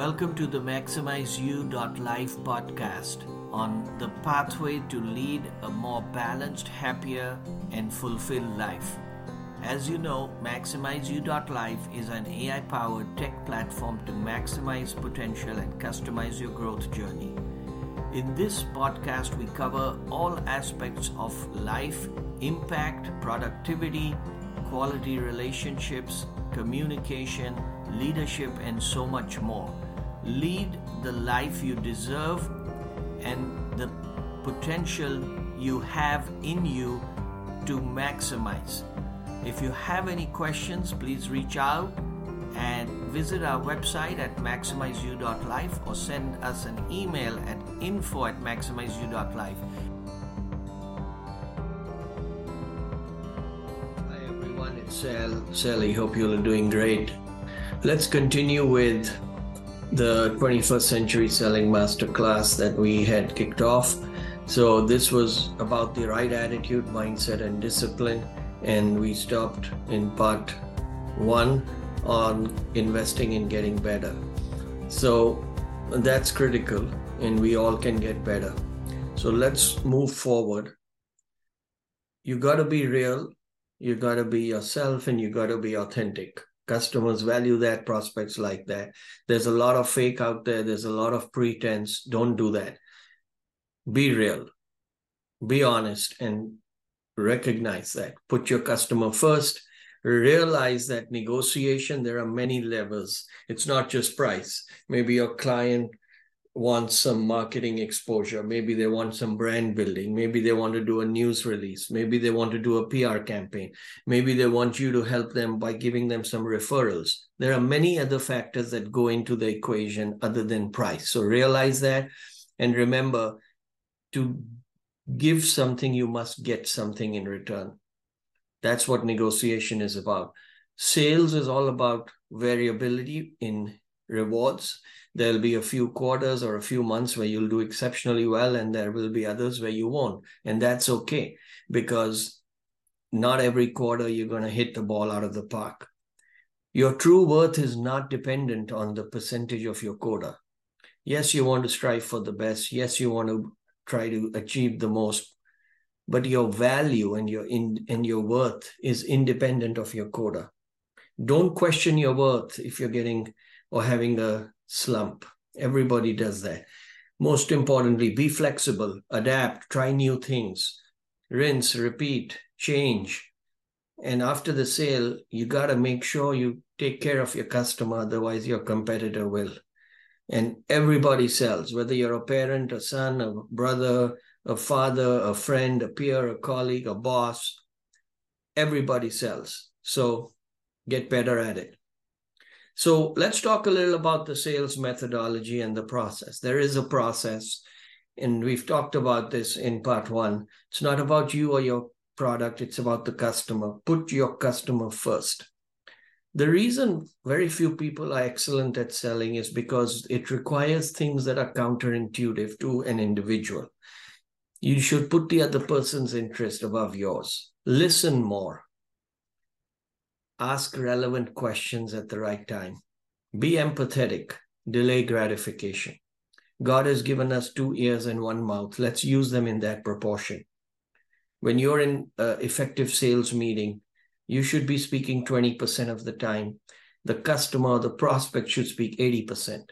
Welcome to the MaximizeU.life podcast on the pathway to lead a more balanced, happier, and fulfilled life. As you know, MaximizeU.life is an AI powered tech platform to maximize potential and customize your growth journey. In this podcast, we cover all aspects of life, impact, productivity, quality relationships, communication, leadership, and so much more. Lead the life you deserve and the potential you have in you to maximize. If you have any questions, please reach out and visit our website at maximizeu.life or send us an email at info at maximizeu.life. Hi everyone, it's Sal. Sally, hope you're doing great. Let's continue with the 21st Century Selling Masterclass that we had kicked off. So, this was about the right attitude, mindset, and discipline. And we stopped in part one on investing in getting better. So that's critical, and we all can get better. So let's move forward. You got to be real, you got to be yourself, and you got to be authentic. Customers value that, prospects like that. There's a lot of fake out there, there's a lot of pretense. Don't do that. Be real, be honest, and recognize that. Put your customer first realize that negotiation there are many levels it's not just price maybe your client wants some marketing exposure. Maybe they want some brand building. Maybe they want to do a news release. Maybe they want to do a pr campaign. Maybe they want you to help them by giving them some referrals. There are many other factors that go into the equation other than price. So realize that and remember to give something you must get something in return. That's what negotiation is about. Sales is all about variability in rewards. There'll be a few quarters or a few months where you'll do exceptionally well, and there will be others where you won't. And that's okay because not every quarter you're going to hit the ball out of the park. Your true worth is not dependent on the percentage of your quota. Yes, you want to strive for the best. Yes, you want to try to achieve the most but your value and your in and your worth is independent of your quota don't question your worth if you're getting or having a slump everybody does that most importantly be flexible adapt try new things rinse repeat change and after the sale you got to make sure you take care of your customer otherwise your competitor will and everybody sells whether you're a parent a son a brother a father, a friend, a peer, a colleague, a boss. Everybody sells. So get better at it. So let's talk a little about the sales methodology and the process. There is a process, and we've talked about this in part one. It's not about you or your product, it's about the customer. Put your customer first. The reason very few people are excellent at selling is because it requires things that are counterintuitive to an individual. You should put the other person's interest above yours. Listen more. Ask relevant questions at the right time. Be empathetic. Delay gratification. God has given us two ears and one mouth. Let's use them in that proportion. When you're in an effective sales meeting, you should be speaking 20% of the time. The customer, the prospect should speak 80%.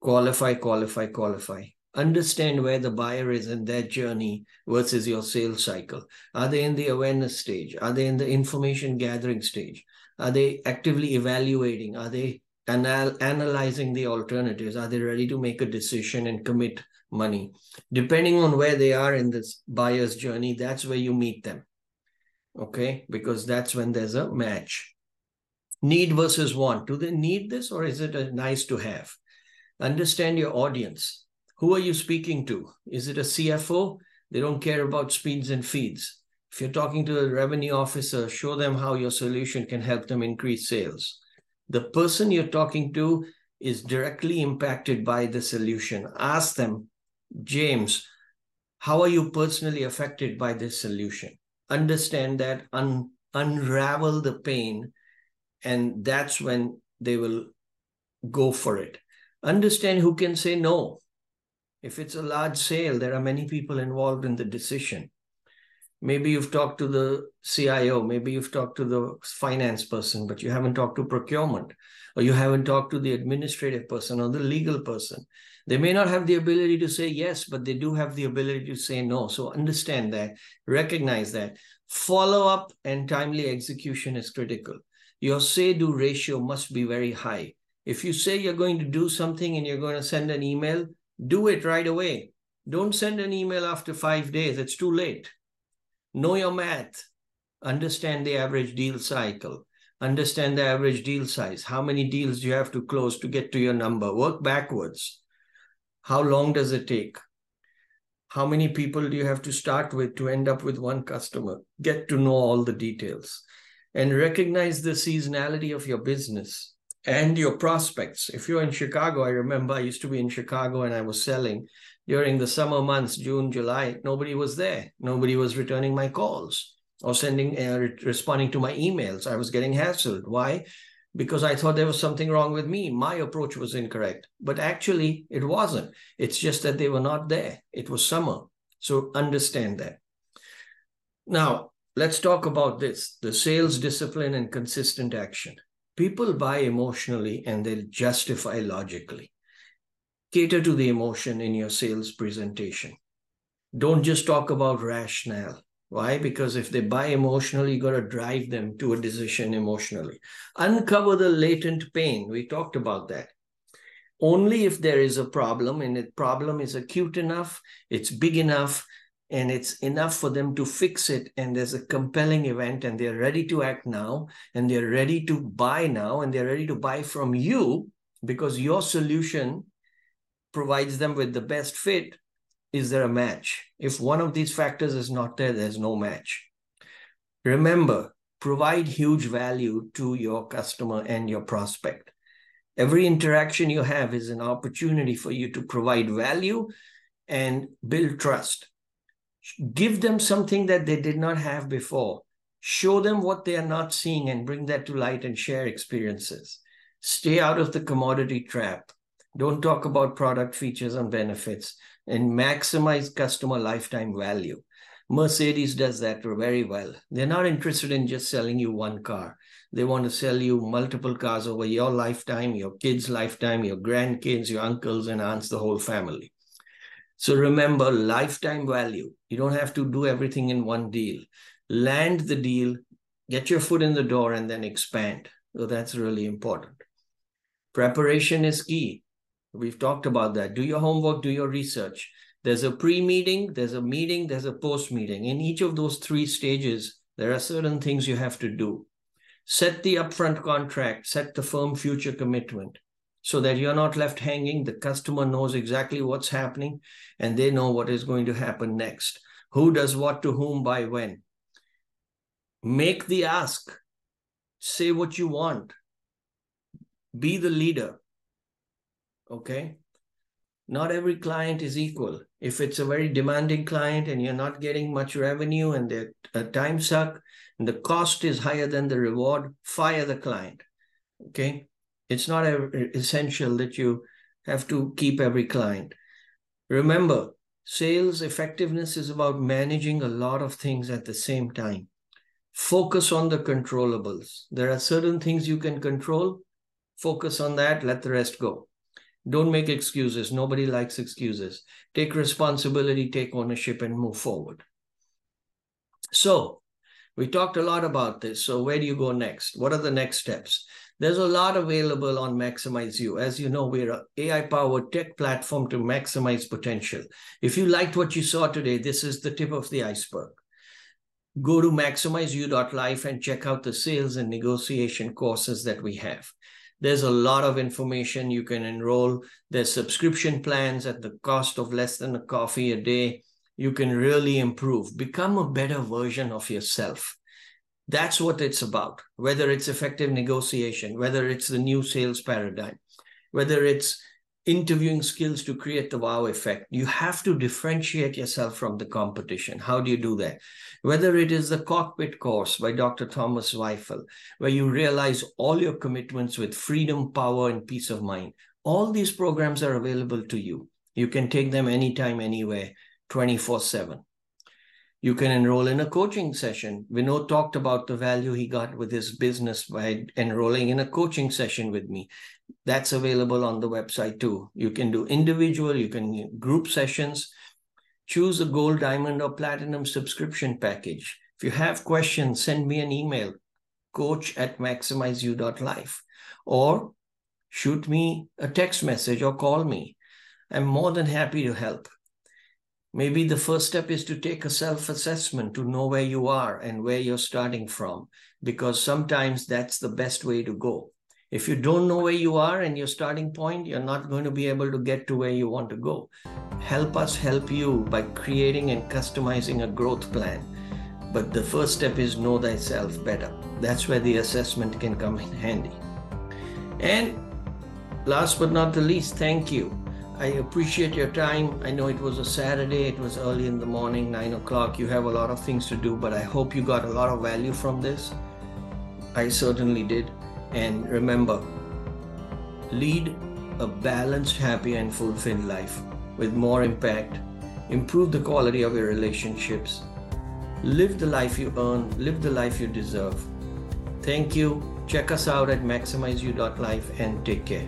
Qualify, qualify, qualify understand where the buyer is in their journey versus your sales cycle. Are they in the awareness stage? Are they in the information gathering stage? Are they actively evaluating? Are they anal- analyzing the alternatives? Are they ready to make a decision and commit money? Depending on where they are in this buyer's journey, that's where you meet them. Okay, because that's when there's a match. Need versus want. Do they need this or is it a nice to have? Understand your audience who are you speaking to? Is it a CFO? They don't care about speeds and feeds. If you're talking to a revenue officer, show them how your solution can help them increase sales. The person you're talking to is directly impacted by the solution. Ask them, James, how are you personally affected by this solution? Understand that, un- unravel the pain, and that's when they will go for it. Understand who can say no. If it's a large sale, there are many people involved in the decision. Maybe you've talked to the CIO, maybe you've talked to the finance person, but you haven't talked to procurement, or you haven't talked to the administrative person or the legal person. They may not have the ability to say yes, but they do have the ability to say no. So understand that, recognize that. Follow up and timely execution is critical. Your say do ratio must be very high. If you say you're going to do something and you're going to send an email, do it right away. Don't send an email after five days, it's too late. Know your math. Understand the average deal cycle. Understand the average deal size. How many deals you have to close to get to your number? Work backwards. How long does it take? How many people do you have to start with to end up with one customer? Get to know all the details and recognize the seasonality of your business and your prospects. If you're in Chicago, I remember I used to be in Chicago and I was selling during the summer months, June, July, nobody was there. Nobody was returning my calls or sending, uh, responding to my emails. I was getting hassled. Why? Because I thought there was something wrong with me. My approach was incorrect. But actually, it wasn't. It's just that they were not there. It was summer. So understand that. Now, let's talk about this the sales discipline and consistent action. People buy emotionally and they'll justify logically cater to the emotion in your sales presentation. Don't just talk about rationale. Why? Because if they buy emotionally, you've got to drive them to a decision emotionally. Uncover the latent pain. We talked about that. Only if there is a problem and the problem is acute enough, it's big enough, and it's enough for them to fix it, and there's a compelling event, and they're ready to act now, and they're ready to buy now, and they're ready to buy from you because your solution provides them with the best fit, is there a match? If one of these factors is not there, there's no match. Remember, provide huge value to your customer and your prospect. Every interaction you have is an opportunity for you to provide value and build trust. Give them something that they did not have before. Show them what they are not seeing and bring that to light and share experiences. Stay out of the commodity trap. Don't talk about product features and benefits and maximize customer lifetime value. Mercedes does that very well. They're not interested in just selling you one car. They want to sell you multiple cars over your lifetime, your kids' lifetime, your grandkids, your uncles and aunts, the whole family. So remember lifetime value. You don't have to do everything in one deal. Land the deal, get your foot in the door, and then expand. So that's really important. Preparation is key. We've talked about that. Do your homework, do your research. There's a pre meeting, there's a meeting, there's a post meeting. In each of those three stages, there are certain things you have to do. Set the upfront contract, set the firm future commitment so that you're not left hanging. The customer knows exactly what's happening and they know what is going to happen next. Who does what to whom by when. Make the ask. Say what you want. Be the leader okay not every client is equal if it's a very demanding client and you're not getting much revenue and uh, time suck and the cost is higher than the reward fire the client okay it's not essential that you have to keep every client remember sales effectiveness is about managing a lot of things at the same time focus on the controllables there are certain things you can control focus on that let the rest go don't make excuses. Nobody likes excuses. Take responsibility, take ownership, and move forward. So, we talked a lot about this. So, where do you go next? What are the next steps? There's a lot available on MaximizeU. As you know, we're an AI powered tech platform to maximize potential. If you liked what you saw today, this is the tip of the iceberg. Go to maximizeu.life and check out the sales and negotiation courses that we have. There's a lot of information you can enroll. There's subscription plans at the cost of less than a coffee a day. You can really improve, become a better version of yourself. That's what it's about, whether it's effective negotiation, whether it's the new sales paradigm, whether it's interviewing skills to create the wow effect. You have to differentiate yourself from the competition. How do you do that? Whether it is the cockpit course by Dr. Thomas Weifel, where you realize all your commitments with freedom, power, and peace of mind, All these programs are available to you. You can take them anytime, anywhere, 24 7. You can enroll in a coaching session. Vinod talked about the value he got with his business by enrolling in a coaching session with me. That's available on the website too. You can do individual, you can group sessions. Choose a gold, diamond, or platinum subscription package. If you have questions, send me an email, coach at maximizeu.life, or shoot me a text message or call me. I'm more than happy to help. Maybe the first step is to take a self assessment to know where you are and where you're starting from, because sometimes that's the best way to go. If you don't know where you are and your starting point, you're not going to be able to get to where you want to go. Help us help you by creating and customizing a growth plan. But the first step is know thyself better. That's where the assessment can come in handy. And last but not the least, thank you I appreciate your time. I know it was a Saturday, it was early in the morning, nine o'clock. You have a lot of things to do, but I hope you got a lot of value from this. I certainly did. And remember, lead a balanced, happy, and fulfilled life with more impact. Improve the quality of your relationships. Live the life you earn, live the life you deserve. Thank you. Check us out at maximizeu.life and take care.